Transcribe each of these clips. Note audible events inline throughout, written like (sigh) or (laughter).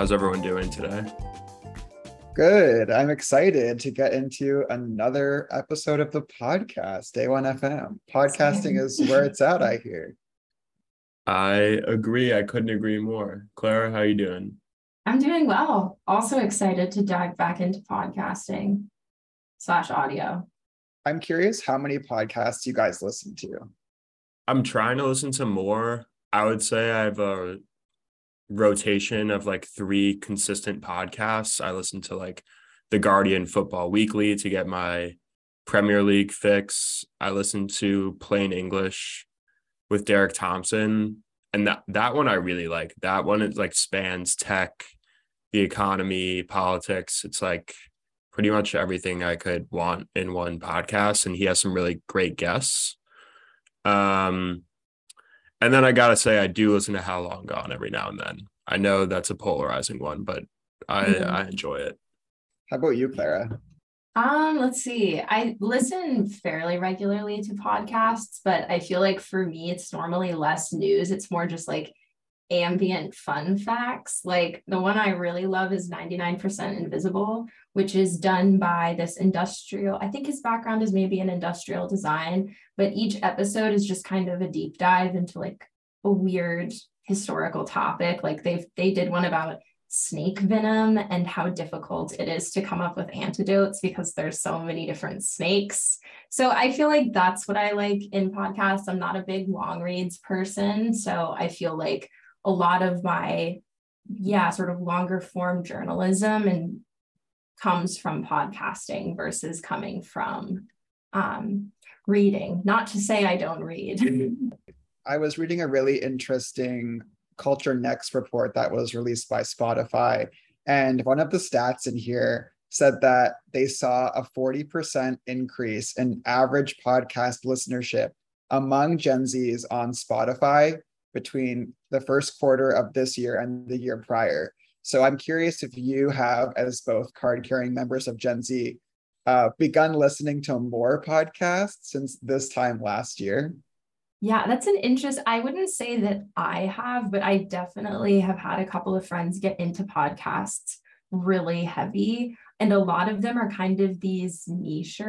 How's everyone doing today? Good. I'm excited to get into another episode of the podcast, Day One FM. Podcasting is where it's at, I hear. I agree. I couldn't agree more. Clara, how are you doing? I'm doing well. Also excited to dive back into podcasting slash audio. I'm curious how many podcasts you guys listen to. I'm trying to listen to more. I would say I have a rotation of like three consistent podcasts. I listen to like The Guardian Football Weekly to get my Premier League fix. I listen to Plain English with Derek Thompson. And that that one I really like. That one it like spans tech, the economy, politics. It's like pretty much everything I could want in one podcast. And he has some really great guests. Um and then I gotta say, I do listen to How Long Gone every now and then. I know that's a polarizing one, but I mm-hmm. I enjoy it. How about you, Clara? Um, let's see. I listen fairly regularly to podcasts, but I feel like for me, it's normally less news. It's more just like ambient fun facts. Like the one I really love is 99% Invisible, which is done by this industrial, I think his background is maybe in industrial design, but each episode is just kind of a deep dive into like a weird historical topic. Like they've they did one about snake venom and how difficult it is to come up with antidotes because there's so many different snakes. So I feel like that's what I like in podcasts. I'm not a big long reads person, so I feel like a lot of my yeah, sort of longer form journalism and comes from podcasting versus coming from um, reading. Not to say I don't read. (laughs) I was reading a really interesting Culture Next report that was released by Spotify. And one of the stats in here said that they saw a 40% increase in average podcast listenership among Gen Zs on Spotify between the first quarter of this year and the year prior. So I'm curious if you have, as both card carrying members of Gen Z, uh, begun listening to more podcasts since this time last year. Yeah, that's an interest. I wouldn't say that I have, but I definitely have had a couple of friends get into podcasts really heavy. And a lot of them are kind of these niche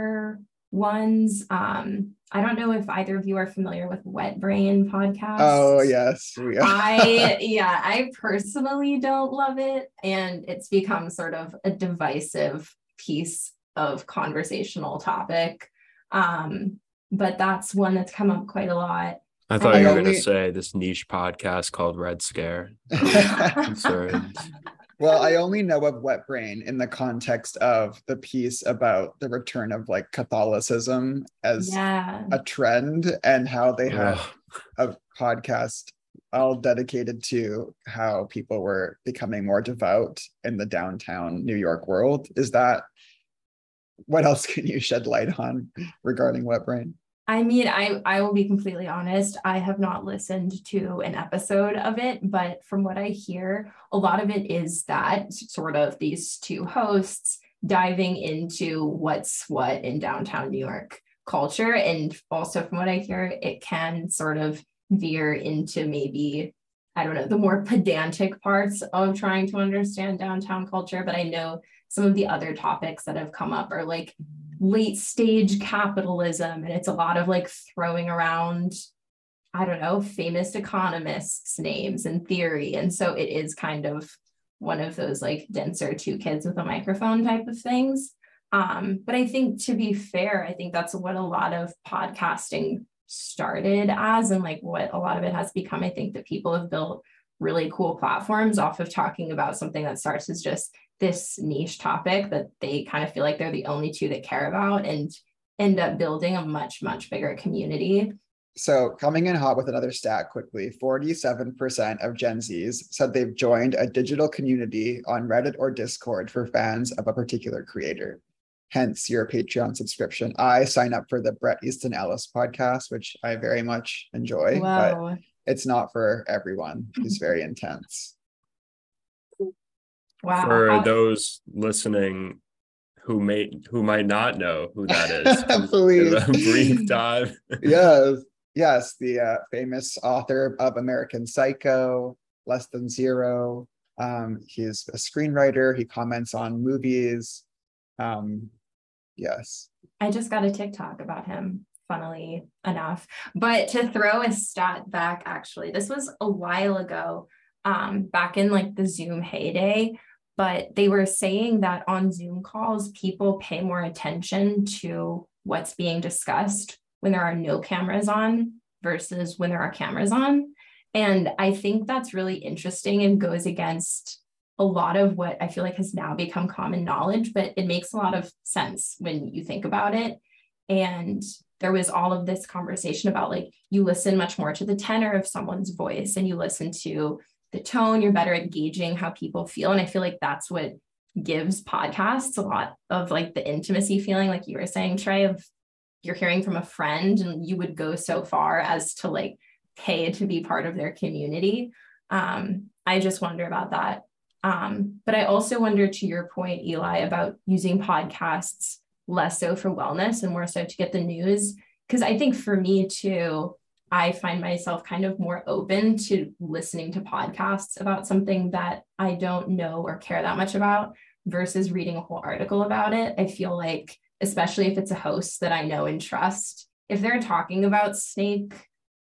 ones. Um, I don't know if either of you are familiar with Wet Brain podcast. Oh yes. I (laughs) yeah, I personally don't love it. And it's become sort of a divisive piece of conversational topic. Um, but that's one that's come up quite a lot. I thought you were going to say this niche podcast called Red Scare. (laughs) well, I only know of Wet Brain in the context of the piece about the return of like Catholicism as yeah. a trend and how they have a podcast all dedicated to how people were becoming more devout in the downtown New York world. Is that what else can you shed light on regarding Wet Brain? I mean, I I will be completely honest. I have not listened to an episode of it, but from what I hear, a lot of it is that sort of these two hosts diving into what's what in downtown New York culture, and also from what I hear, it can sort of veer into maybe I don't know the more pedantic parts of trying to understand downtown culture. But I know some of the other topics that have come up are like late stage capitalism and it's a lot of like throwing around i don't know famous economists names and theory. And so it is kind of one of those like denser two kids with a microphone type of things. Um, but i think to be fair i think that's what a lot of podcasting started as and like what a lot of it has become. I think that people have built really cool platforms off of talking about something that starts as just this niche topic that they kind of feel like they're the only two that care about and end up building a much, much bigger community. So, coming in hot with another stat quickly 47% of Gen Zs said they've joined a digital community on Reddit or Discord for fans of a particular creator. Hence your Patreon subscription. I sign up for the Bret Easton Ellis podcast, which I very much enjoy, wow. but it's not for everyone. It's very (laughs) intense. Wow. For those listening who may who might not know who that (laughs) is, (laughs) please a brief (laughs) dive. yes, yes, the uh, famous author of American Psycho, Less Than Zero, Um, he's a screenwriter. He comments on movies. Um, yes. I just got a TikTok about him, funnily enough. But to throw a stat back, actually, this was a while ago, um, back in like the Zoom heyday. But they were saying that on Zoom calls, people pay more attention to what's being discussed when there are no cameras on versus when there are cameras on. And I think that's really interesting and goes against a lot of what I feel like has now become common knowledge, but it makes a lot of sense when you think about it. And there was all of this conversation about like you listen much more to the tenor of someone's voice and you listen to the tone, you're better at gauging how people feel. And I feel like that's what gives podcasts a lot of like the intimacy feeling, like you were saying, Trey, of you're hearing from a friend and you would go so far as to like pay to be part of their community. Um, I just wonder about that. Um, but I also wonder, to your point, Eli, about using podcasts less so for wellness and more so to get the news. Because I think for me too, I find myself kind of more open to listening to podcasts about something that I don't know or care that much about versus reading a whole article about it. I feel like, especially if it's a host that I know and trust, if they're talking about snake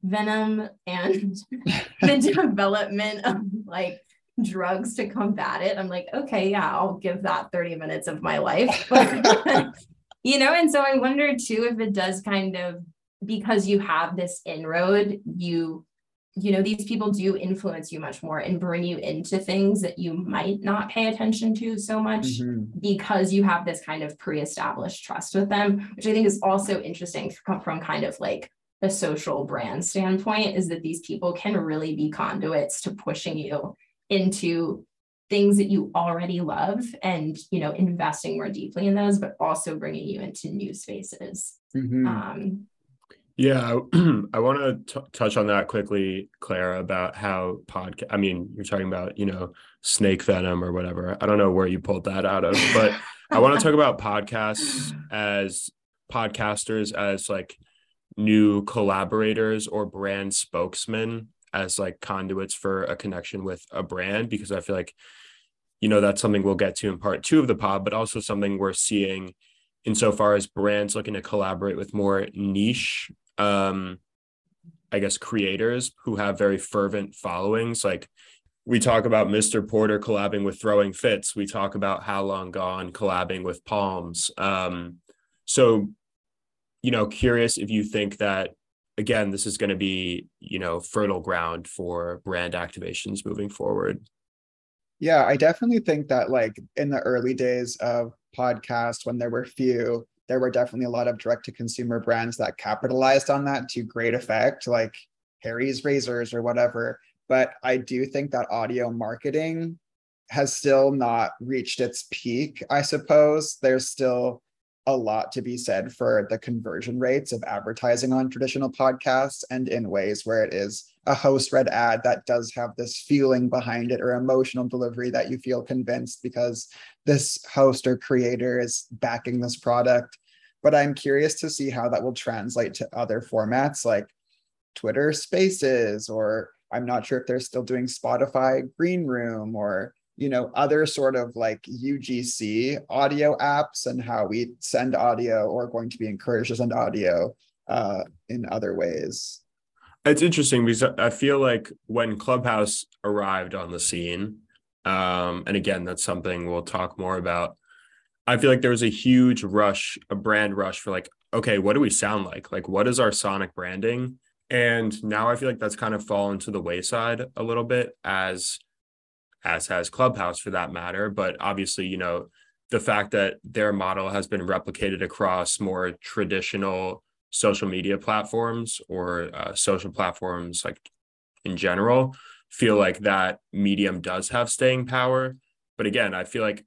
venom and (laughs) the (laughs) development of like drugs to combat it, I'm like, okay, yeah, I'll give that 30 minutes of my life. (laughs) you know, and so I wonder too if it does kind of because you have this inroad, you you know these people do influence you much more and bring you into things that you might not pay attention to so much mm-hmm. because you have this kind of pre-established trust with them which i think is also interesting from, from kind of like a social brand standpoint is that these people can really be conduits to pushing you into things that you already love and you know investing more deeply in those but also bringing you into new spaces mm-hmm. um, yeah, I (clears throat) want to touch on that quickly, Clara, about how podcast. I mean, you're talking about you know snake venom or whatever. I don't know where you pulled that out of, but I want to talk about podcasts as podcasters as like new collaborators or brand spokesmen as like conduits for a connection with a brand because I feel like you know that's something we'll get to in part two of the pod, but also something we're seeing insofar as brands looking to collaborate with more niche um i guess creators who have very fervent followings. Like we talk about mr porter collabing with throwing fits. We talk about how long gone collabing with palms. Um so you know curious if you think that again this is going to be you know fertile ground for brand activations moving forward. Yeah i definitely think that like in the early days of podcast when there were few there were definitely a lot of direct to consumer brands that capitalized on that to great effect, like Harry's Razors or whatever. But I do think that audio marketing has still not reached its peak, I suppose. There's still a lot to be said for the conversion rates of advertising on traditional podcasts and in ways where it is a host read ad that does have this feeling behind it or emotional delivery that you feel convinced because this host or creator is backing this product but I'm curious to see how that will translate to other formats like Twitter Spaces, or I'm not sure if they're still doing Spotify Green Room or you know other sort of like UGC audio apps and how we send audio or going to be encouraged to send audio uh, in other ways. It's interesting because I feel like when Clubhouse arrived on the scene, um, and again, that's something we'll talk more about I feel like there was a huge rush, a brand rush for like, okay, what do we sound like? Like, what is our sonic branding? And now I feel like that's kind of fallen to the wayside a little bit as as has Clubhouse for that matter. But obviously, you know, the fact that their model has been replicated across more traditional social media platforms or uh, social platforms like in general feel like that medium does have staying power. But again, I feel like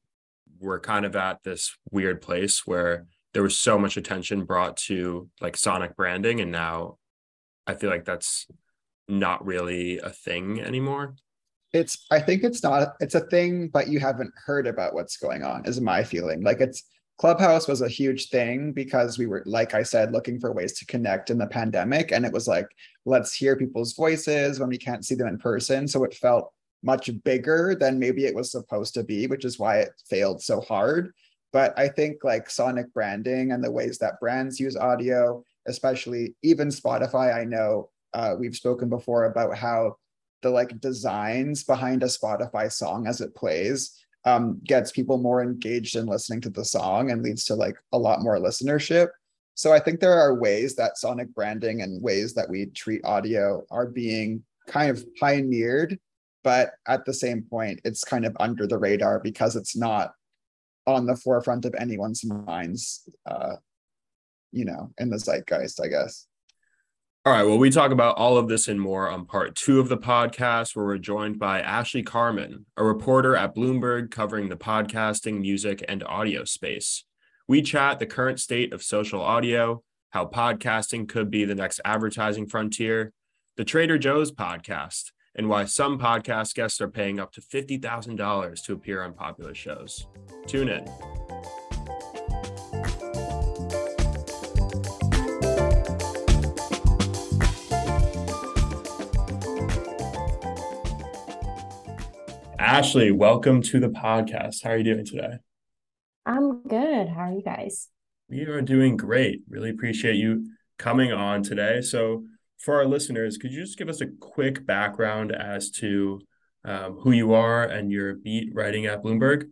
we're kind of at this weird place where there was so much attention brought to like sonic branding and now i feel like that's not really a thing anymore. It's i think it's not it's a thing but you haven't heard about what's going on is my feeling. Like it's clubhouse was a huge thing because we were like i said looking for ways to connect in the pandemic and it was like let's hear people's voices when we can't see them in person. So it felt much bigger than maybe it was supposed to be, which is why it failed so hard. But I think like sonic branding and the ways that brands use audio, especially even Spotify, I know uh, we've spoken before about how the like designs behind a Spotify song as it plays um, gets people more engaged in listening to the song and leads to like a lot more listenership. So I think there are ways that sonic branding and ways that we treat audio are being kind of pioneered, but at the same point, it's kind of under the radar because it's not on the forefront of anyone's minds, uh, you know, in the zeitgeist, I guess. All right. Well, we talk about all of this and more on part two of the podcast, where we're joined by Ashley Carman, a reporter at Bloomberg covering the podcasting, music, and audio space. We chat the current state of social audio, how podcasting could be the next advertising frontier, the Trader Joe's podcast, and why some podcast guests are paying up to $50,000 to appear on popular shows. Tune in. Ashley, welcome to the podcast. How are you doing today? I'm good. How are you guys? We are doing great. Really appreciate you coming on today. So, for our listeners, could you just give us a quick background as to um, who you are and your beat writing at Bloomberg?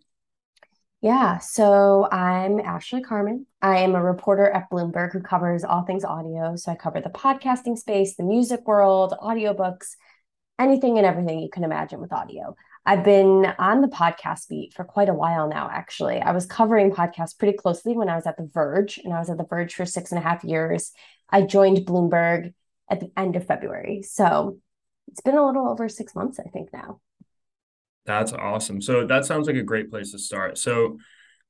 Yeah, so I'm Ashley Carman. I am a reporter at Bloomberg who covers all things audio. So I cover the podcasting space, the music world, audiobooks, anything and everything you can imagine with audio. I've been on the podcast beat for quite a while now, actually. I was covering podcasts pretty closely when I was at The Verge, and I was at The Verge for six and a half years. I joined Bloomberg at the end of February. So it's been a little over six months, I think, now. That's awesome. So that sounds like a great place to start. So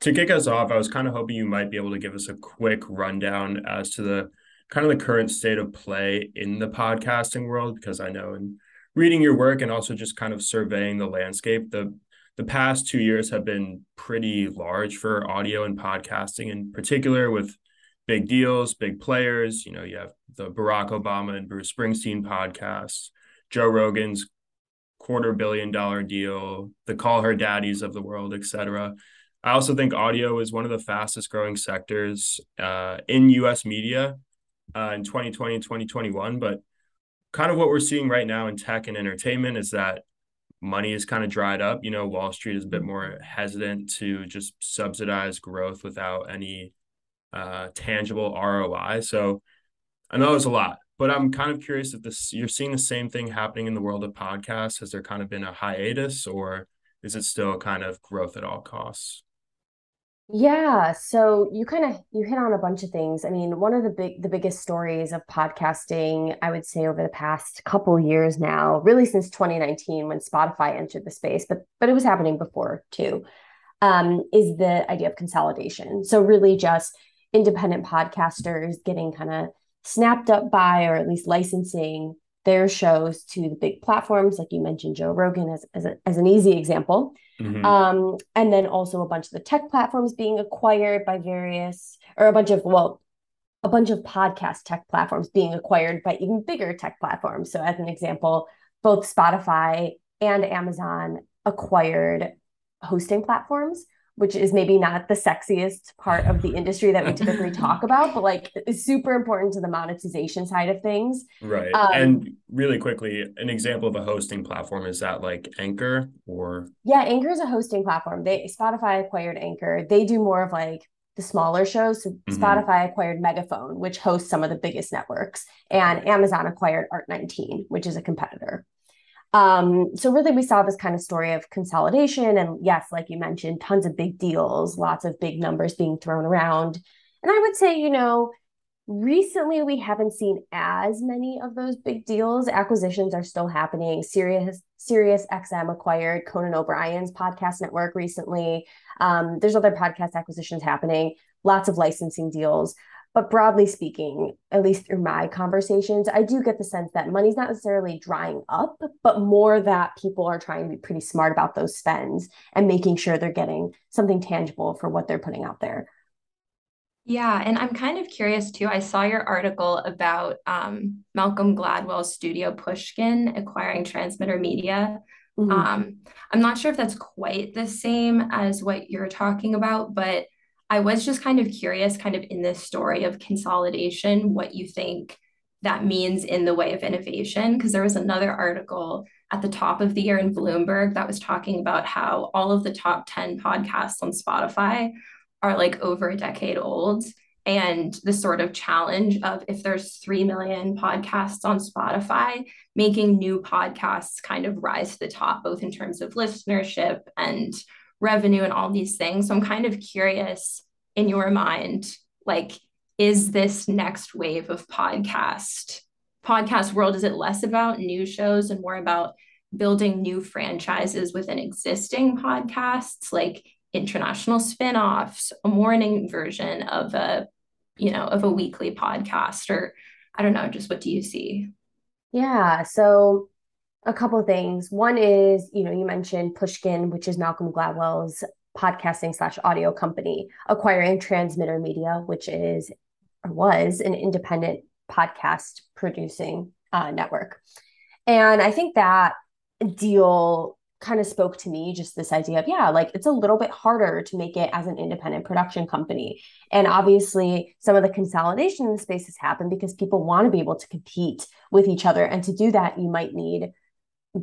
to kick us off, I was kind of hoping you might be able to give us a quick rundown as to the kind of the current state of play in the podcasting world, because I know in reading your work and also just kind of surveying the landscape, the the past two years have been pretty large for audio and podcasting in particular with big deals, big players. You know, you have the Barack Obama and Bruce Springsteen podcasts, Joe Rogan's quarter billion dollar deal, the Call Her Daddies of the world, etc. I also think audio is one of the fastest growing sectors uh, in US media uh, in 2020 and 2021. But kind of what we're seeing right now in tech and entertainment is that money is kind of dried up. You know, Wall Street is a bit more hesitant to just subsidize growth without any uh, tangible ROI. So I know it's a lot, but I'm kind of curious if this you're seeing the same thing happening in the world of podcasts. Has there kind of been a hiatus, or is it still kind of growth at all costs? Yeah, so you kind of you hit on a bunch of things. I mean, one of the big the biggest stories of podcasting, I would say over the past couple years now, really since 2019 when Spotify entered the space, but but it was happening before too. Um, is the idea of consolidation. So really just independent podcasters getting kind of snapped up by or at least licensing their shows to the big platforms, like you mentioned, Joe Rogan as, as, a, as an easy example. Mm-hmm. Um, and then also a bunch of the tech platforms being acquired by various, or a bunch of, well, a bunch of podcast tech platforms being acquired by even bigger tech platforms. So, as an example, both Spotify and Amazon acquired hosting platforms which is maybe not the sexiest part of the industry that we typically (laughs) talk about, but like is super important to the monetization side of things. Right. Um, and really quickly, an example of a hosting platform is that like Anchor or Yeah, Anchor is a hosting platform. They Spotify acquired Anchor. They do more of like the smaller shows. So mm-hmm. Spotify acquired Megaphone, which hosts some of the biggest networks, and Amazon acquired Art19, which is a competitor. Um, so really we saw this kind of story of consolidation and yes, like you mentioned, tons of big deals, lots of big numbers being thrown around. And I would say, you know, recently we haven't seen as many of those big deals. Acquisitions are still happening. Sirius Sirius XM acquired Conan O'Brien's podcast network recently. Um, there's other podcast acquisitions happening, lots of licensing deals. But broadly speaking, at least through my conversations, I do get the sense that money's not necessarily drying up, but more that people are trying to be pretty smart about those spends and making sure they're getting something tangible for what they're putting out there. Yeah, and I'm kind of curious too. I saw your article about um, Malcolm Gladwell's studio Pushkin acquiring Transmitter Media. Mm-hmm. Um, I'm not sure if that's quite the same as what you're talking about, but I was just kind of curious, kind of in this story of consolidation, what you think that means in the way of innovation. Because there was another article at the top of the year in Bloomberg that was talking about how all of the top 10 podcasts on Spotify are like over a decade old and the sort of challenge of if there's 3 million podcasts on Spotify, making new podcasts kind of rise to the top, both in terms of listenership and revenue and all these things. So I'm kind of curious in your mind, like, is this next wave of podcast podcast world is it less about new shows and more about building new franchises within existing podcasts like international spin-offs a morning version of a you know of a weekly podcast or i don't know just what do you see yeah so a couple things. One is you know you mentioned pushkin which is malcolm gladwell's podcasting slash audio company acquiring transmitter media which is or was an independent podcast producing uh, network. And i think that deal kind of spoke to me just this idea of yeah like it's a little bit harder to make it as an independent production company. And obviously some of the consolidation in the space has happened because people want to be able to compete with each other. And to do that you might need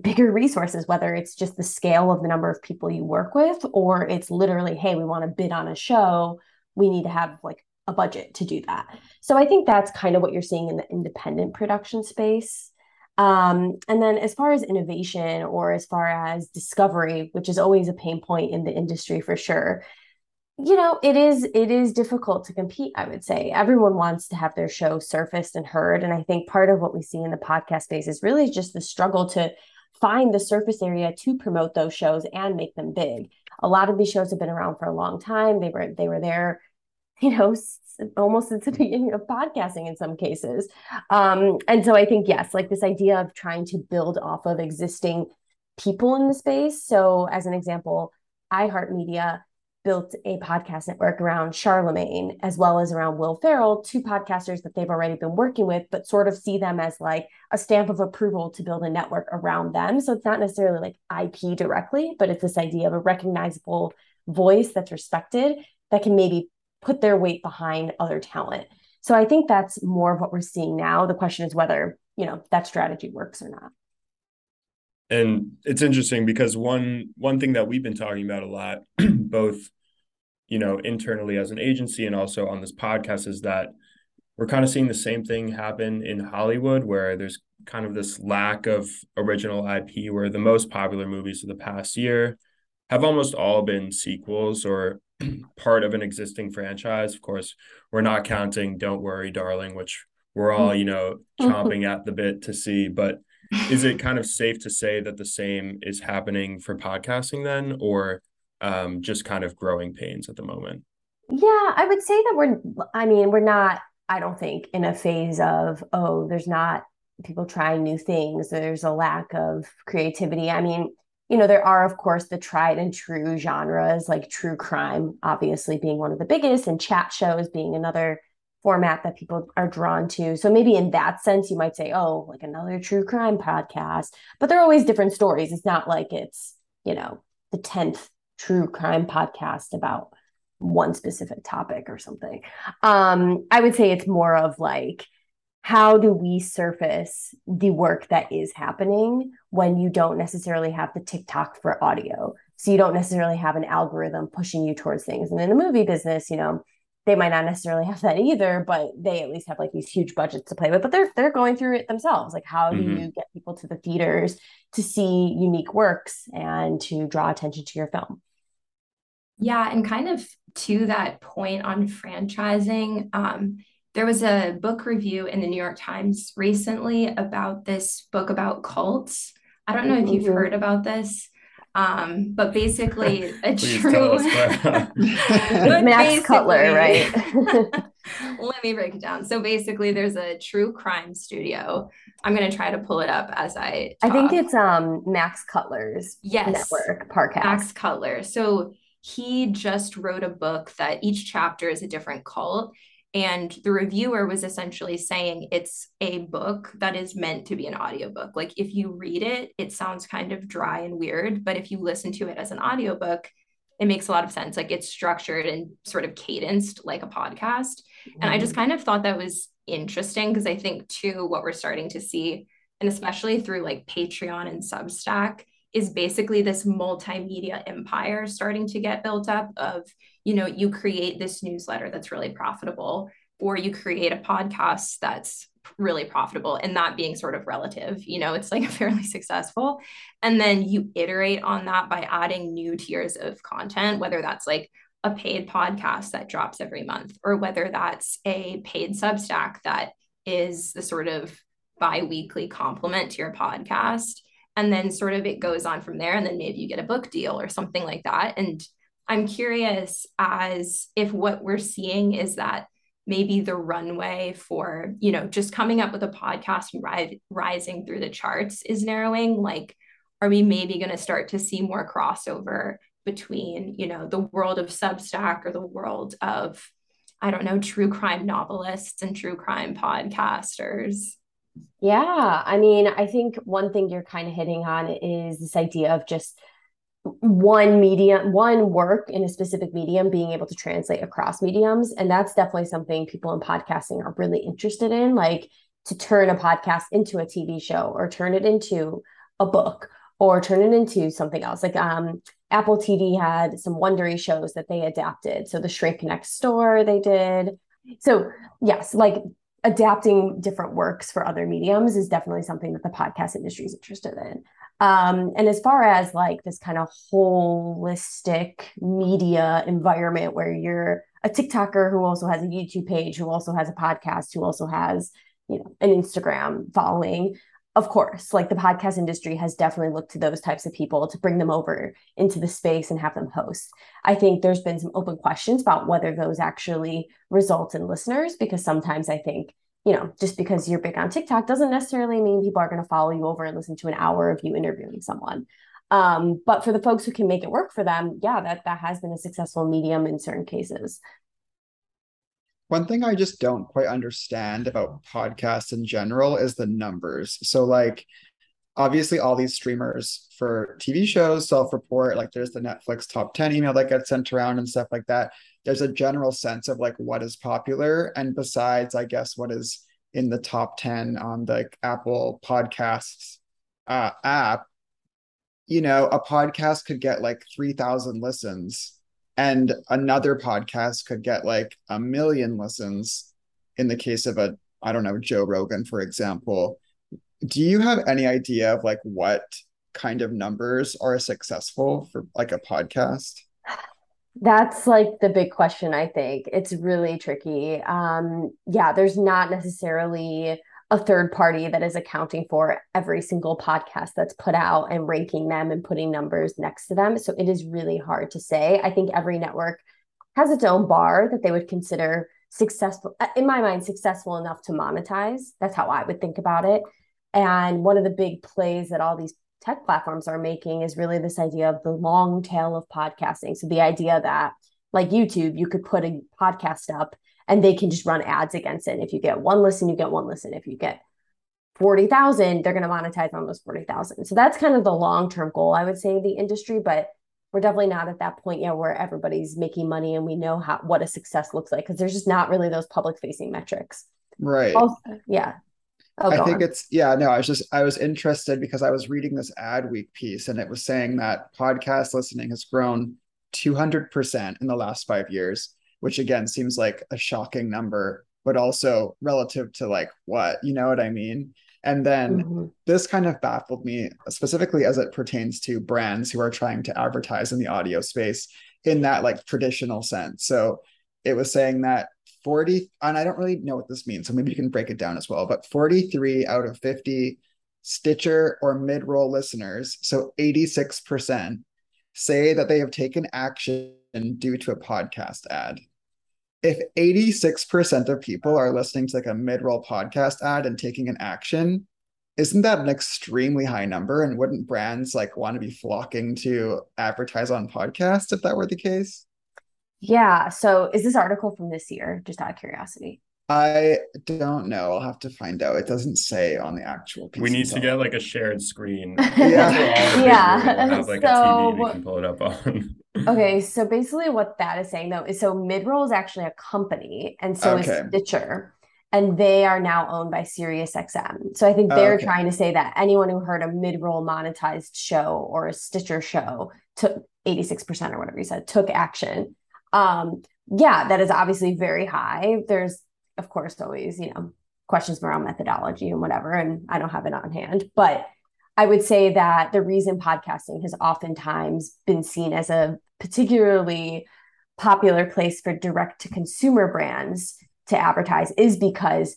bigger resources whether it's just the scale of the number of people you work with or it's literally hey we want to bid on a show we need to have like a budget to do that so i think that's kind of what you're seeing in the independent production space um, and then as far as innovation or as far as discovery, which is always a pain point in the industry for sure, you know, it is it is difficult to compete, I would say. Everyone wants to have their show surfaced and heard. And I think part of what we see in the podcast space is really just the struggle to find the surface area to promote those shows and make them big. A lot of these shows have been around for a long time. They were they were there, (laughs) you know, almost at the (laughs) beginning of podcasting in some cases. Um, and so I think, yes, like this idea of trying to build off of existing people in the space. So, as an example, iHeartMedia built a podcast network around Charlemagne as well as around Will Ferrell, two podcasters that they've already been working with, but sort of see them as like a stamp of approval to build a network around them. So it's not necessarily like IP directly, but it's this idea of a recognizable voice that's respected that can maybe put their weight behind other talent. So I think that's more of what we're seeing now. The question is whether, you know, that strategy works or not. And it's interesting because one one thing that we've been talking about a lot, (clears throat) both you know, internally as an agency and also on this podcast is that we're kind of seeing the same thing happen in Hollywood where there's kind of this lack of original IP where the most popular movies of the past year have almost all been sequels or (clears throat) part of an existing franchise. Of course, we're not counting Don't Worry, Darling, which we're all, you know, (laughs) chomping at the bit to see. But is it kind of safe to say that the same is happening for podcasting then, or um, just kind of growing pains at the moment? Yeah, I would say that we're, I mean, we're not, I don't think, in a phase of, oh, there's not people trying new things, there's a lack of creativity. I mean, you know, there are, of course, the tried and true genres like true crime, obviously being one of the biggest, and chat shows being another format that people are drawn to. So maybe in that sense, you might say, oh, like another true crime podcast, but they're always different stories. It's not like it's, you know, the 10th true crime podcast about one specific topic or something. Um, I would say it's more of like, how do we surface the work that is happening when you don't necessarily have the TikTok for audio? So you don't necessarily have an algorithm pushing you towards things. And in the movie business, you know, they might not necessarily have that either, but they at least have like these huge budgets to play with. But they're they're going through it themselves. Like, how do mm-hmm. you get people to the theaters to see unique works and to draw attention to your film? Yeah, and kind of to that point on franchising, um, there was a book review in the New York Times recently about this book about cults. I don't know if you've mm-hmm. heard about this. Um, but basically (laughs) a true (laughs) (laughs) Max Cutler, right? let me break it down. So basically there's a true crime studio. I'm gonna try to pull it up as I talk. I think it's um Max Cutler's yes, network podcast. Max Cutler. So he just wrote a book that each chapter is a different cult and the reviewer was essentially saying it's a book that is meant to be an audiobook. Like if you read it, it sounds kind of dry and weird, but if you listen to it as an audiobook, it makes a lot of sense. Like it's structured and sort of cadenced like a podcast. Mm-hmm. And I just mm-hmm. kind of thought that was interesting because I think too what we're starting to see, and especially through like Patreon and Substack, is basically this multimedia empire starting to get built up of you know you create this newsletter that's really profitable or you create a podcast that's really profitable and that being sort of relative you know it's like (laughs) fairly successful. And then you iterate on that by adding new tiers of content whether that's like a paid podcast that drops every month or whether that's a paid substack that is the sort of bi-weekly complement to your podcast and then sort of it goes on from there. And then maybe you get a book deal or something like that. And i'm curious as if what we're seeing is that maybe the runway for you know just coming up with a podcast and ri- rising through the charts is narrowing. Like are we maybe going to start to see more crossover between you know the world of substack or the world of i don't know true crime novelists and true crime podcasters yeah, I mean, I think one thing you're kind of hitting on is this idea of just one medium, one work in a specific medium being able to translate across mediums. And that's definitely something people in podcasting are really interested in, like to turn a podcast into a TV show or turn it into a book or turn it into something else. Like um, Apple TV had some Wondery shows that they adapted. So the Shrink Next Door they did. So yes, like adapting different works for other mediums is definitely something that the podcast industry is interested in. Um, and as far as like this kind of holistic media environment where you're a TikToker who also has a YouTube page, who also has a podcast, who also has, you know, an Instagram following, of course, like the podcast industry has definitely looked to those types of people to bring them over into the space and have them host. I think there's been some open questions about whether those actually result in listeners, because sometimes I think, you know, just because you're big on TikTok doesn't necessarily mean people are going to follow you over and listen to an hour of you interviewing someone. Um, but for the folks who can make it work for them, yeah, that that has been a successful medium in certain cases. One thing I just don't quite understand about podcasts in general is the numbers. So, like, obviously, all these streamers for TV shows self report, like, there's the Netflix top 10 email that gets sent around and stuff like that. There's a general sense of like what is popular. And besides, I guess, what is in the top 10 on the Apple Podcasts uh, app, you know, a podcast could get like 3,000 listens and another podcast could get like a million listens in the case of a i don't know joe rogan for example. Do you have any idea of like what kind of numbers are successful for like a podcast? That's like the big question i think. It's really tricky. Um yeah there's not necessarily a third party that is accounting for every single podcast that's put out and ranking them and putting numbers next to them. So it is really hard to say. I think every network has its own bar that they would consider successful, uh, in my mind, successful enough to monetize. That's how I would think about it. And one of the big plays that all these tech platforms are making is really this idea of the long tail of podcasting. So the idea that, like YouTube, you could put a podcast up and they can just run ads against it. And if you get one listen, you get one listen. If you get 40,000, they're going to monetize on those 40,000. So that's kind of the long term goal, I would say, the industry. But we're definitely not at that point yet where everybody's making money and we know how what a success looks like because there's just not really those public facing metrics. Right. Also, yeah. Oh, I think on. it's yeah, no, I was just I was interested because I was reading this Adweek piece and it was saying that podcast listening has grown 200% in the last 5 years which again seems like a shocking number, but also relative to like what, you know what I mean? And then mm-hmm. this kind of baffled me, specifically as it pertains to brands who are trying to advertise in the audio space in that like traditional sense. So it was saying that 40, and I don't really know what this means, so maybe you can break it down as well, but 43 out of 50 Stitcher or mid roll listeners, so 86%, say that they have taken action due to a podcast ad if 86% of people are listening to like a mid-roll podcast ad and taking an action isn't that an extremely high number and wouldn't brands like want to be flocking to advertise on podcasts if that were the case Yeah. So is this article from this year? Just out of curiosity. I don't know. I'll have to find out. It doesn't say on the actual piece. We need to get like a shared screen. (laughs) (laughs) Yeah. Yeah. Have like a (laughs) So- TV we can pull it up on. Okay, so basically what that is saying though is so Midroll is actually a company and so Okay. is Stitcher. And they are now owned by SiriusXM. So I think they're Okay. trying to say that anyone who heard a mid-roll monetized show or a Stitcher show took 86% or whatever you said, took action. Um, yeah, that is obviously very high. There's of course always, you know, questions around methodology and whatever, and I don't have it on hand, but I would say that the reason podcasting has oftentimes been seen as a particularly popular place for direct to consumer brands to advertise is because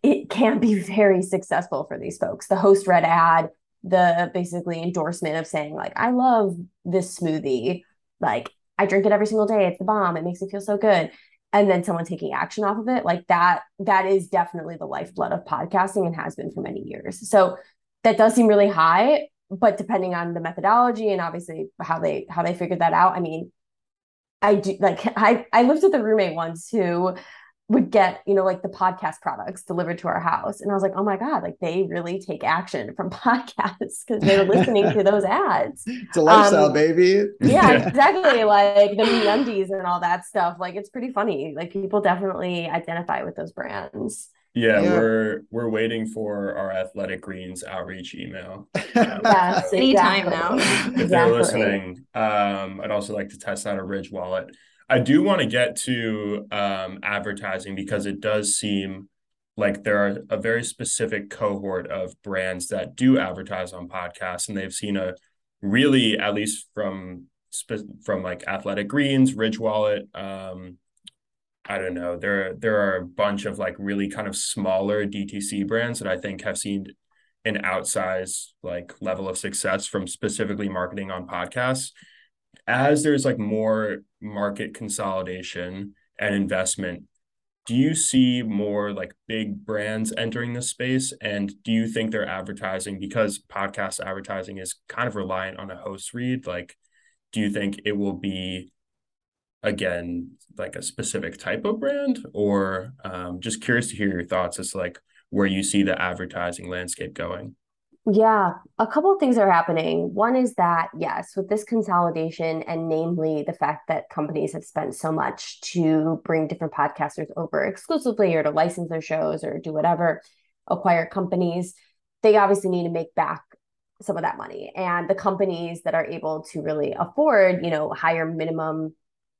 it can be (laughs) very successful for these folks. The host read ad, the basically endorsement of saying, like, I love this smoothie. Like, I drink it every single day. It's the bomb. It makes me feel so good. And then someone taking action off of it, like that, that is definitely the lifeblood of podcasting and has been for many years. So that does seem really high, but depending on the methodology and obviously how they how they figured that out, I mean, I do like I I lived with a roommate once who would get you know like the podcast products delivered to our house. And i was like oh my god like they really take action from (laughs) podcasts because they're listening to those ads. It's a lifestyle, Um, baby. yeah Yeah. (laughs) exactly. Like the MeUndies and all that stuff. Like it's pretty funny. Like people definitely identify with those brands Yeah, Yeah. we're we're waiting for our athletic greens outreach email. (laughs) yes Anytime exactly. now. If they're listening, um, I'd also like to test out a Ridge wallet. I do want to get to um, advertising because it does seem like there are a very specific cohort of brands that do advertise on podcasts, and they've seen a really, at least from from like Athletic Greens, Ridge Wallet. Um, I don't know. There there are a bunch of like really kind of smaller DTC brands that I think have seen an outsized like level of success from specifically marketing on podcasts as there's like more market consolidation and investment do you see more like big brands entering this space and do you think they're advertising because podcast advertising is kind of reliant on a host read like do you think it will be again like a specific type of brand or um, just curious to hear your thoughts as like where you see the advertising landscape going Yeah, a couple of things are happening. One is that, yes, with this consolidation, and namely the fact that companies have spent so much to bring different podcasters over exclusively or to license their shows or do whatever, acquire companies, they obviously need to make back some of that money. And the companies that are able to really afford, you know, higher minimum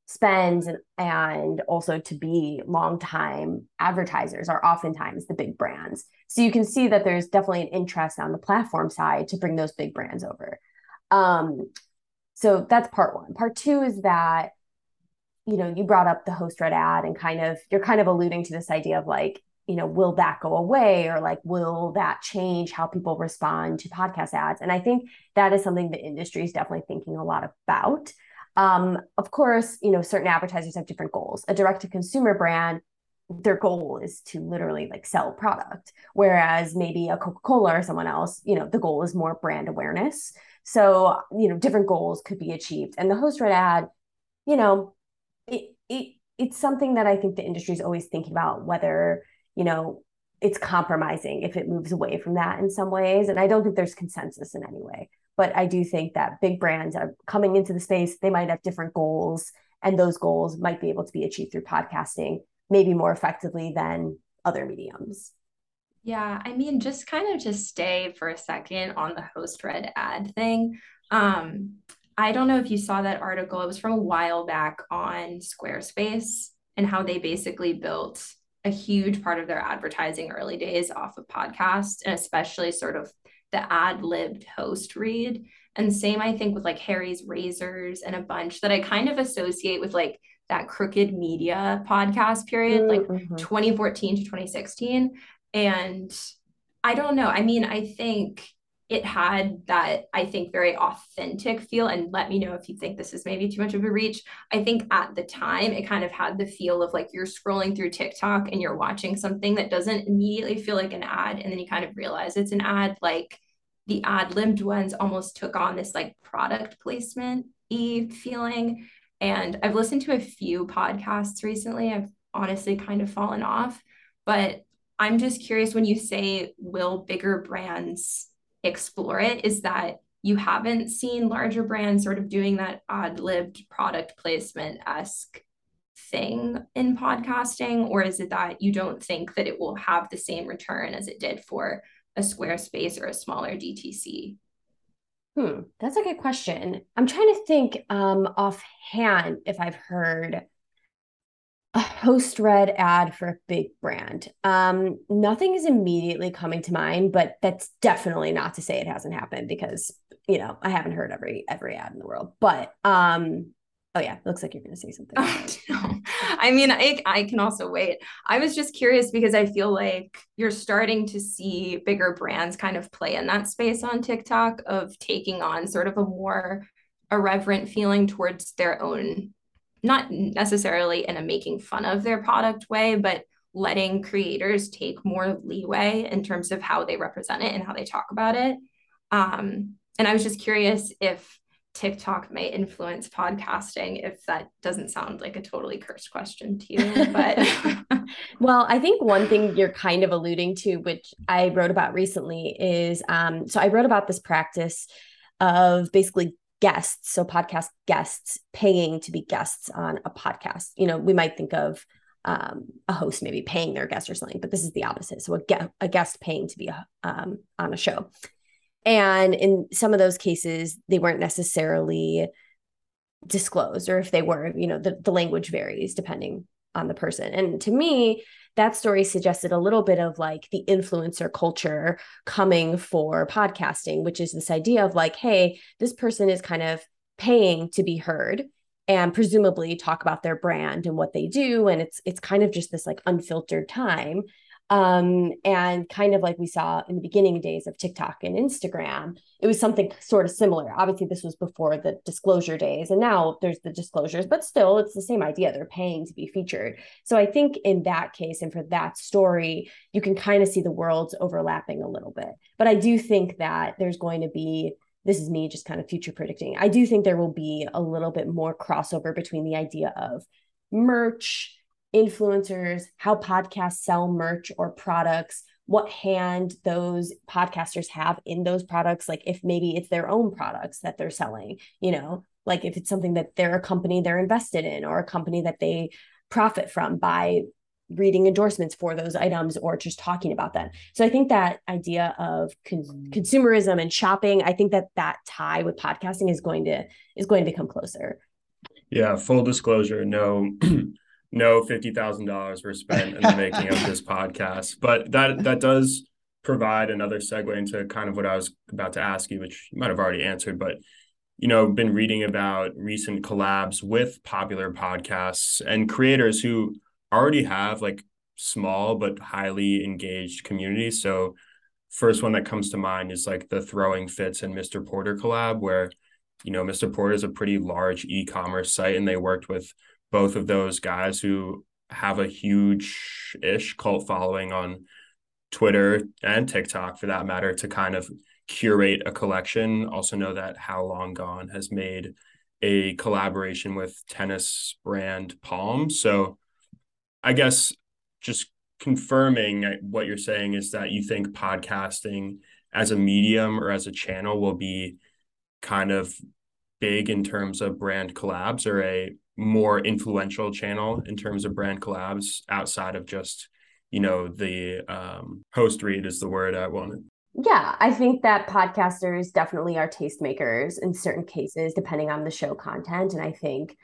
spends and, and also to be long time advertisers are oftentimes the big brands. So you can see that there's definitely an interest on the platform side to bring those big brands over. Um, so that's part one. Part two is that, you know, you brought up the host read ad and kind of you're kind of alluding to this idea of like, you know, will that go away or like will that change how people respond to podcast ads? And I think that is something the industry is definitely thinking a lot about. Um, of course, you know, certain advertisers have different goals. A direct to consumer brand, their goal is to literally like sell product, whereas maybe a Coca Cola or someone else, you know, the goal is more brand awareness. So, you know, different goals could be achieved. And the host read ad, you know, it, it it's something that I think the industry is always thinking about whether, you know, it's compromising if it moves away from that in some ways. And I don't think there's consensus in any way. But I do think that big brands are coming into the space, they might have different goals, and those goals might be able to be achieved through podcasting, maybe more effectively than other mediums. Yeah, I mean, just kind of just stay for a second on the host read ad thing. Um, I don't know if you saw that article. It was from a while back on Squarespace and how they basically built a huge part of their advertising early days off of podcasts and especially sort of the ad libbed host read. And same, I think, with like Harry's Razors and a bunch that I kind of associate with like that crooked media podcast period, like Mhm. 2014 to 2016. And I don't know. I mean, I think it had that, I think, very authentic feel. And let me know if you think this is maybe too much of a reach. I think at the time, it kind of had the feel of like you're scrolling through TikTok and you're watching something that doesn't immediately feel like an ad. And then you kind of realize it's an ad. Like the ad libbed ones almost took on this like product placement e feeling. And I've listened to a few podcasts recently. I've honestly kind of fallen off, but I'm just curious when you say, will bigger brands explore it? Is that you haven't seen larger brands sort of doing that odd lived product placement esque thing in podcasting? Or is it that you don't think that it will have the same return as it did for a Squarespace or a smaller DTC? Hmm, that's a good question. I'm trying to think um, offhand if I've heard a host read ad for a big brand. Um, nothing is immediately coming to mind, but that's definitely not to say it hasn't happened because you know I haven't heard every every ad in the world. But um, Oh yeah, looks like you're going to say something. Oh, (laughs) no. I mean, I I can also wait. I was just curious because I feel like you're starting to see bigger brands kind of play in that space on TikTok of taking on sort of a more irreverent feeling towards their own, not necessarily in a making fun of their product way, but letting creators take more leeway in terms of how they represent it and how they talk about it. Um, and I was just curious if TikTok may influence podcasting if that doesn't sound like a totally cursed question to you. But (laughs) well, I think one thing you're kind of alluding to, which I wrote about recently, is um, so I wrote about this practice of basically guests, so podcast guests paying to be guests on a podcast. You know, we might think of um, a host maybe paying their guest or something, but this is the opposite. So a, ge- a guest paying to be a, um, on a show. And in some of those cases, they weren't necessarily disclosed, or if they were, you know, the, the language varies depending on the person. And to me, that story suggested a little bit of like the influencer culture coming for podcasting, which is this idea of like, hey, this person is kind of paying to be heard and presumably talk about their brand and what they do. And it's it's kind of just this like unfiltered time um, and kind of like we saw in the beginning days of TikTok and Instagram, it was something sort of similar. Obviously, this was before the disclosure days, and now there's the disclosures, but still, it's the same idea. They're paying to be featured. So I think in that case and for that story, you can kind of see the worlds overlapping a little bit. But I do think that there's going to be this is me just kind of future predicting. I do think there will be a little bit more crossover between the idea of merch influencers, how podcasts sell merch or products, what hand those podcasters have in those products. Like if maybe it's their own products that they're selling, you know, like if it's something that they're a company they're invested in or a company that they profit from by reading endorsements for those items or just talking about them. So I think that idea of con- mm-hmm. consumerism and shopping, I think that that tie with podcasting is going to is going to become closer. Yeah, full disclosure, no (clears throat) no fifty thousand dollars were spent in the making of this (laughs) podcast. But that that does provide another segue into kind of what I was about to ask you, which you might have already answered, but you know, been reading about recent collabs with popular podcasts and creators who already have like small but highly engaged communities. So first one that comes to mind is like the Throwing Fits and Mr. Porter collab, where you know Mr. Porter is a pretty large e-commerce site, and they worked with both of those guys who have a huge ish cult following on Twitter and TikTok for that matter to kind of curate a collection. Also know that How Long Gone has made a collaboration with tennis brand Palm. So I guess just confirming uh, what you're saying is that you think podcasting as a medium or as a channel will be kind of big in terms of brand collabs or a more influential channel in terms of brand collabs outside of just you know the um, host read is the word I wanted. Yeah, I think that podcasters definitely are tastemakers in certain cases, depending on the show content. And I think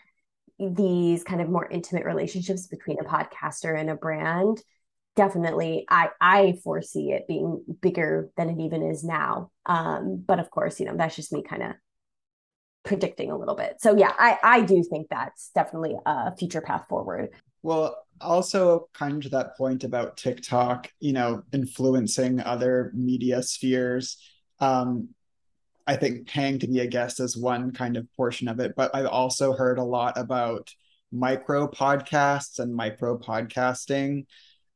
these kind of more intimate relationships between a podcaster and a brand definitely i i foresee it being bigger than it even is now um but of course you know that's just me kind of predicting a little bit. So yeah, I I do think that's definitely a future path forward. Well, also kind of to that point about TikTok, you know, influencing other media spheres. Um, I think paying to be a guest is one kind of portion of it, but I've also heard a lot about micro podcasts and micro podcasting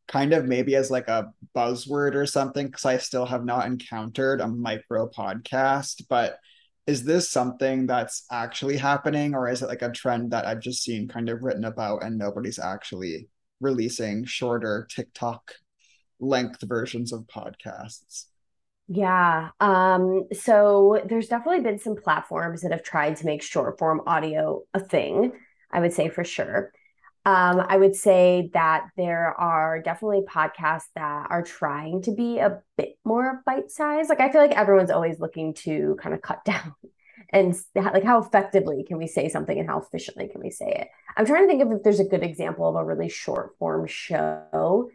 kind of maybe as like a buzzword or something because I still have not encountered a micro podcast, but is this something that's actually happening or is it like a trend that I've just seen kind of written about and nobody's actually releasing shorter TikTok length versions of podcasts? Yeah. Um, so there's definitely been some platforms that have tried to make short form audio a thing, I would say for sure. Um, I would say that there are definitely podcasts that are trying to be a bit more bite sized. Like I feel like everyone's always looking to kind of cut (laughs) down and like how effectively can we say something and how efficiently can we say it. I'm trying to think of if there's a good example of a really short form show.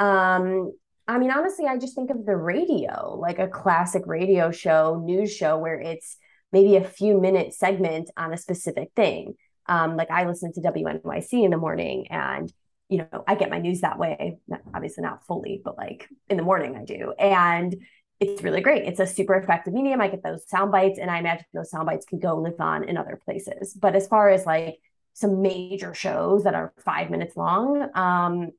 Um, I mean, honestly, I just think of the radio, like a classic radio show, news show, where it's maybe a few minute segment on a specific thing. Um, like I listen to WNYC in the morning and you know, I get my news that way. Obviously not fully, but like in the morning I do. And it's really great. It's a super effective medium. I get those sound bites and I imagine those sound bites can go live on in other places. But as far as like some major shows that are five minutes long, um,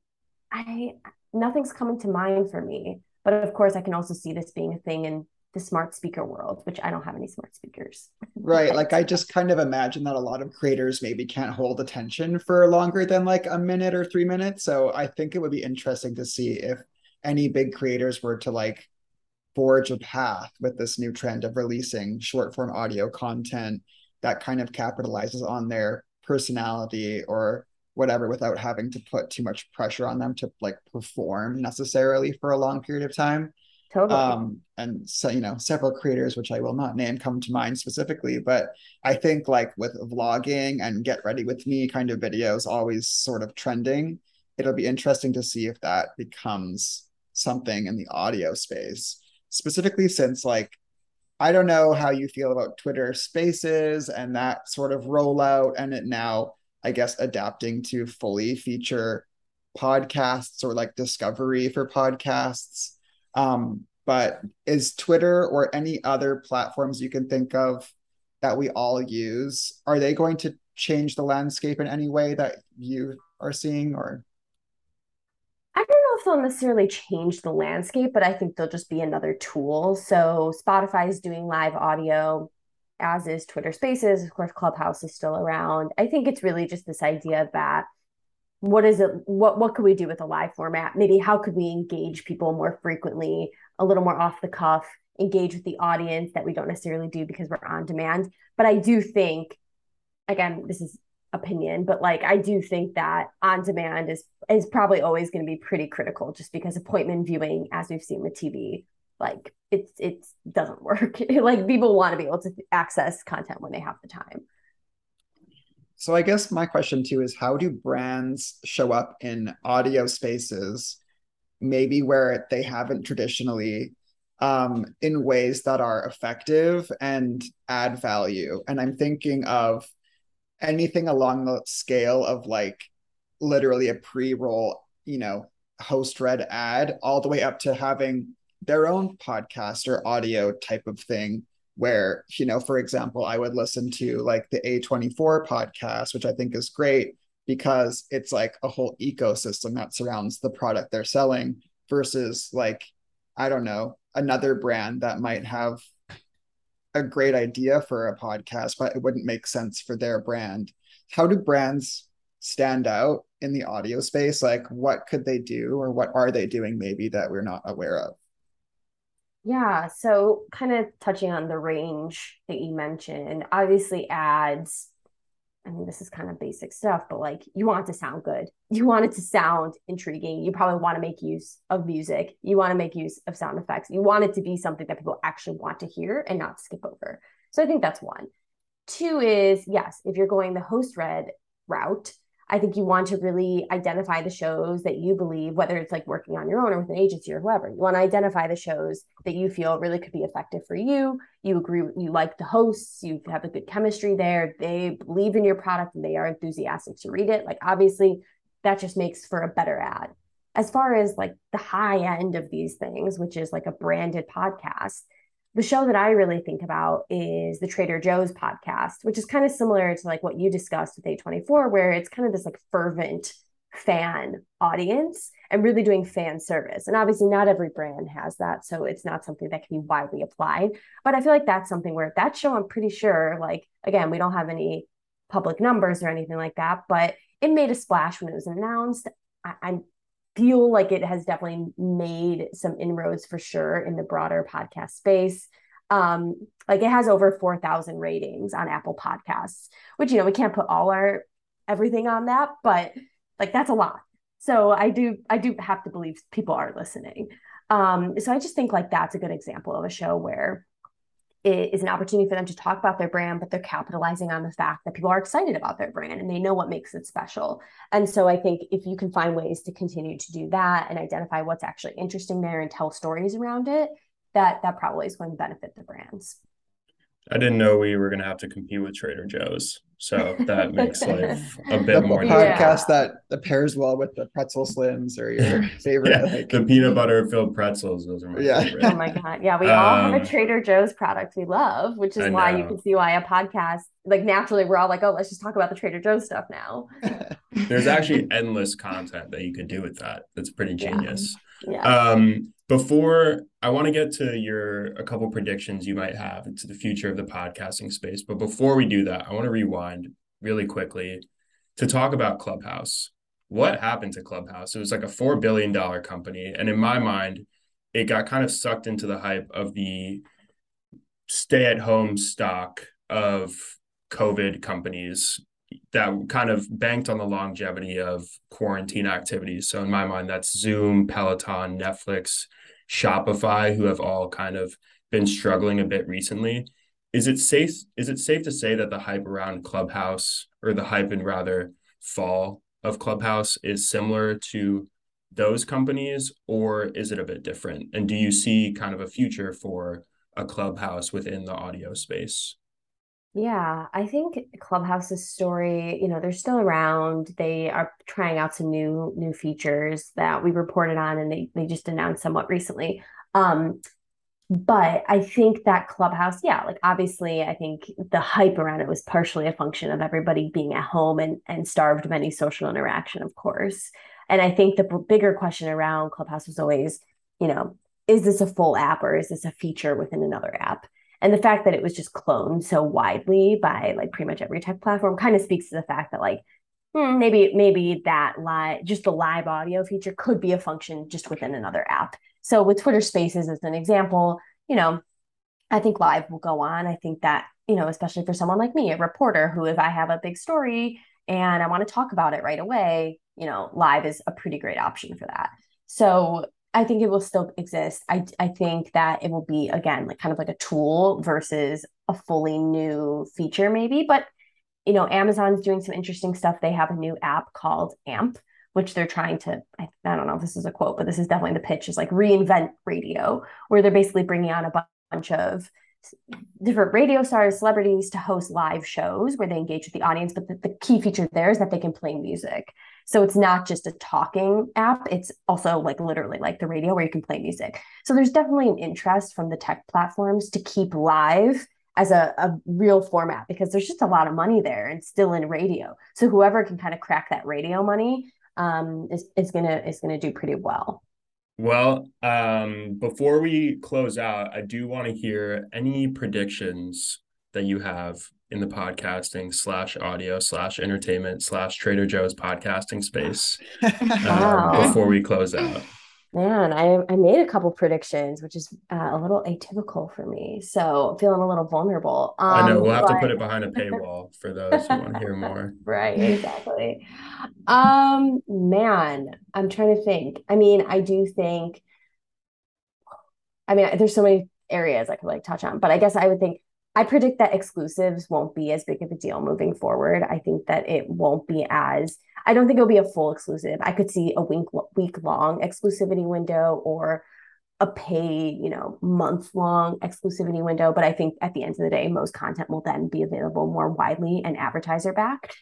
I nothing's coming to mind for me. But of course, I can also see this being a thing in the smart speaker world, which I don't have any smart speakers. Right. like I (laughs) just kind of imagine that a lot of creators maybe can't hold attention for longer than like a minute or three minutes. So I think it would be interesting to see if any big creators were to like forge a path with this new trend of releasing short form audio content that kind of capitalizes on their personality or whatever without having to put too much pressure on them to like perform necessarily for a long period of time. Totally. Um, and so, you know, several creators, which I will not name, come to mind specifically, but I think like with vlogging and get ready with me kind of videos always sort of trending, it'll be interesting to see if that becomes something in the audio space, specifically since like I don't know how you feel about Twitter spaces and that sort of rollout and it now, I guess, adapting to fully feature podcasts or like discovery for podcasts. Um, but is Twitter or any other platforms you can think of that we all use, are they going to change the landscape in any way that you are seeing or? I don't know if they'll necessarily change the landscape, but I think they'll just be another tool. So Spotify is doing live audio, as is Twitter Spaces. Of course, Clubhouse is still around. I think it's really just this idea that what is it what what could we do with a live format? Maybe how could we engage people more frequently a little more off the cuff engage with the audience that we don't necessarily do because we're on demand? But i do think again this is opinion but like i do think that on demand is is probably always going to be pretty critical just because appointment viewing as we've seen with tv like it's it doesn't work. (laughs) Like people want to be able to access content when they have the time so I guess my question too is how do brands show up in audio spaces, maybe where they haven't traditionally, um, in ways that are effective and add value? And I'm thinking of anything along the scale of like literally a pre-roll, you know, host read ad, all the way up to having their own podcast or audio type of thing where you know for example i would listen to like the a24 podcast which i think is great because it's like a whole ecosystem that surrounds the product they're selling versus like i don't know another brand that might have a great idea for a podcast but it wouldn't make sense for their brand. How do brands stand out in the audio space? Like what could they do or what are they doing maybe that we're not aware of yeah, so kind of touching on the range that you mentioned, obviously ads. I mean, this is kind of basic stuff, but like you want it to sound good. (laughs) You want it to sound intriguing. You probably want to make use of music. You want to make use of sound effects. You want it to be something that people actually want to hear and not skip over. So I think that's one. Two is yes, if you're going the host read route, I think you want to really identify the shows that you believe, whether it's like working on your own or with an agency or whoever, you want to identify the shows that you feel really could be effective for you. You agree, you like the hosts, you have a good chemistry there, they believe in your product and they are enthusiastic to read it. Like, obviously, that just makes for a better ad. As far as like the high end of these things, which is like a branded podcast, the show that I really think about is the Trader Joe's podcast, which is kind of similar to like what you discussed with A24, where it's kind of this like fervent fan audience and really doing fan service. And obviously, not every brand has that. So it's not something that can be widely applied. But I feel like that's something where that show, I'm pretty sure, like, again, we don't have any public numbers or anything like that, but it made a splash when it was announced. I, I feel like it has definitely made some inroads for sure in the broader podcast space. Um, like it has over 4,000 ratings on Apple Podcasts, which, you know, we can't put all our everything on that, but like that's a lot. So I do I do have to believe people are listening. Um, so I just think like that's a good example of a show where is an opportunity for them to talk about their brand, but they're capitalizing on the fact that people are excited about their brand and they know what makes it special. And so I think if you can find ways to continue to do that and identify what's actually interesting there and tell stories around it, that that probably is going to benefit the brands. I didn't know we were going to have to compete with Trader Joe's. So that (laughs) makes life a bit the more. podcast yeah. that, that pairs well with the pretzel slims or your (laughs) favorite. yeah, like... the peanut butter filled pretzels. Those are my yeah. favorite. Oh my God. Yeah. We um, all have a um, Trader Joe's product we love, which is I why know. you can see why a podcast, like naturally, we're all like, oh, let's just talk about the Trader Joe's stuff now. (laughs) There's actually endless content that you could do with that. That's pretty genius. Yeah. yeah. Um, before I want to get to your a couple predictions you might have into the future of the podcasting space, but before we do that, I want to rewind really quickly to talk about Clubhouse. What happened to Clubhouse? It was like a four billion dollar company, and in my mind, it got kind of sucked into the hype of the stay at home stock of COVID companies that kind of banked on the longevity of quarantine activities. So in my mind, that's Zoom, Peloton, Netflix, Shopify, who have all kind of been struggling a bit recently. Is it safe? Is it safe to say that the hype around Clubhouse, or the hype and rather fall of Clubhouse, is similar to those companies, or is it a bit different? And do you see kind of a future for a Clubhouse within the audio space? Yeah, I think Clubhouse's story, you know, they're still around. They are trying out some new new features that we reported on and they they just announced somewhat recently. Um but I think that Clubhouse, yeah, like obviously I think the hype around it was partially a function of everybody being at home and and starved of any social interaction, of course. And I think the b- bigger question around Clubhouse was always, you know, is this a full app or is this a feature within another app? And the fact that it was just cloned so widely by like pretty much every tech platform kind of speaks to the fact that like hmm, maybe maybe that live just the live audio feature could be a function just within another app. So with twitter spaces as an example you know i think live will go on. I think that you know especially for someone like me a reporter who if i have a big story and i want to talk about it right away you know live is a pretty great option for that. So I think it will still exist. I I think that it will be again like kind of like a tool versus a fully new feature maybe, but you know, Amazon's doing some interesting stuff. They have a new app called AMP, which they're trying to I, I don't know if this is a quote, but this is definitely the pitch is like reinvent radio, where they're basically bringing on a bunch of different radio stars, celebrities to host live shows where they engage with the audience. But the, the key feature there is that they can play music. So it's not just a talking app, it's also like literally like the radio where you can play music. So there's definitely an interest from the tech platforms to keep live as a, a real format because there's just a lot of money there and still in radio. So whoever can kind of crack that radio money um, is, is gonna is gonna do pretty well. Well, um, before we close out, I do want to hear any predictions that you have in the podcasting slash audio slash entertainment slash Trader Joe's podcasting space (laughs) um, before we close out. Man, I, I made a couple predictions, which is uh, a little atypical for me. So feeling a little vulnerable. Um, I know we'll have but... to put it behind a paywall for those who want to hear more. (laughs) right, exactly. Um, man, I'm trying to think. I mean, I do think. I mean, there's so many areas I could like touch on, but I guess I would think I predict that exclusives won't be as big of a deal moving forward. I think that it won't be as I don't think it'll be a full exclusive. I could see a week week long exclusivity window or a paid, you know, month long exclusivity window. But I think at the end of the day, most content will then be available more widely and advertiser backed.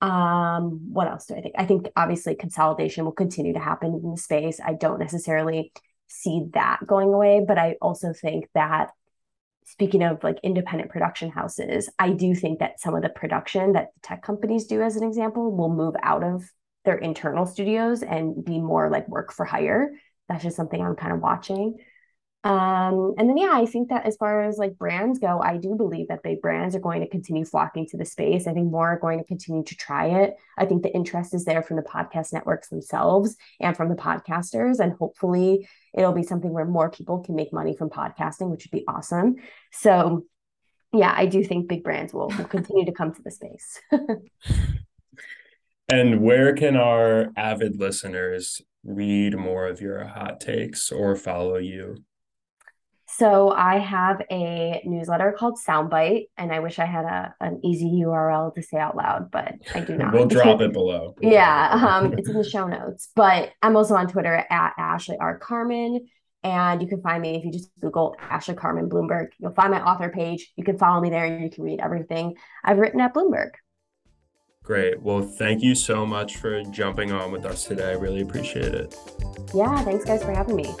Um, what else do I think? I think obviously consolidation will continue to happen in the space. I don't necessarily see that going away, but I also think that speaking of like independent production houses, I do think that some of the production that tech companies do, as an example, will move out of their internal studios and be more like work for hire. That's just something I'm kind of watching. Um, and then yeah, I think that as far as like brands go, I do believe that big brands are going to continue flocking to the space. I think more are going to continue to try it. I think the interest is there from the podcast networks themselves and from the podcasters, and hopefully it'll be something where more people can make money from podcasting, which would be awesome. So yeah, I do think big brands will, will (laughs) continue to come to the space. (laughs) and where can our avid listeners read more of your hot takes or follow you? So I have a newsletter called Soundbite, and I wish I had a an easy URL to say out loud, but I do not. we'll drop it below. We'll yeah, it (laughs) um, it's in the show notes. But I'm also on Twitter at Ashley R Carman, and you can find me if you just Google Ashley Carman Bloomberg. You'll find my author page. You can follow me there, and you can read everything I've written at Bloomberg. Great. Well, thank you so much for jumping on with us today. I really appreciate it. Yeah, thanks guys for having me.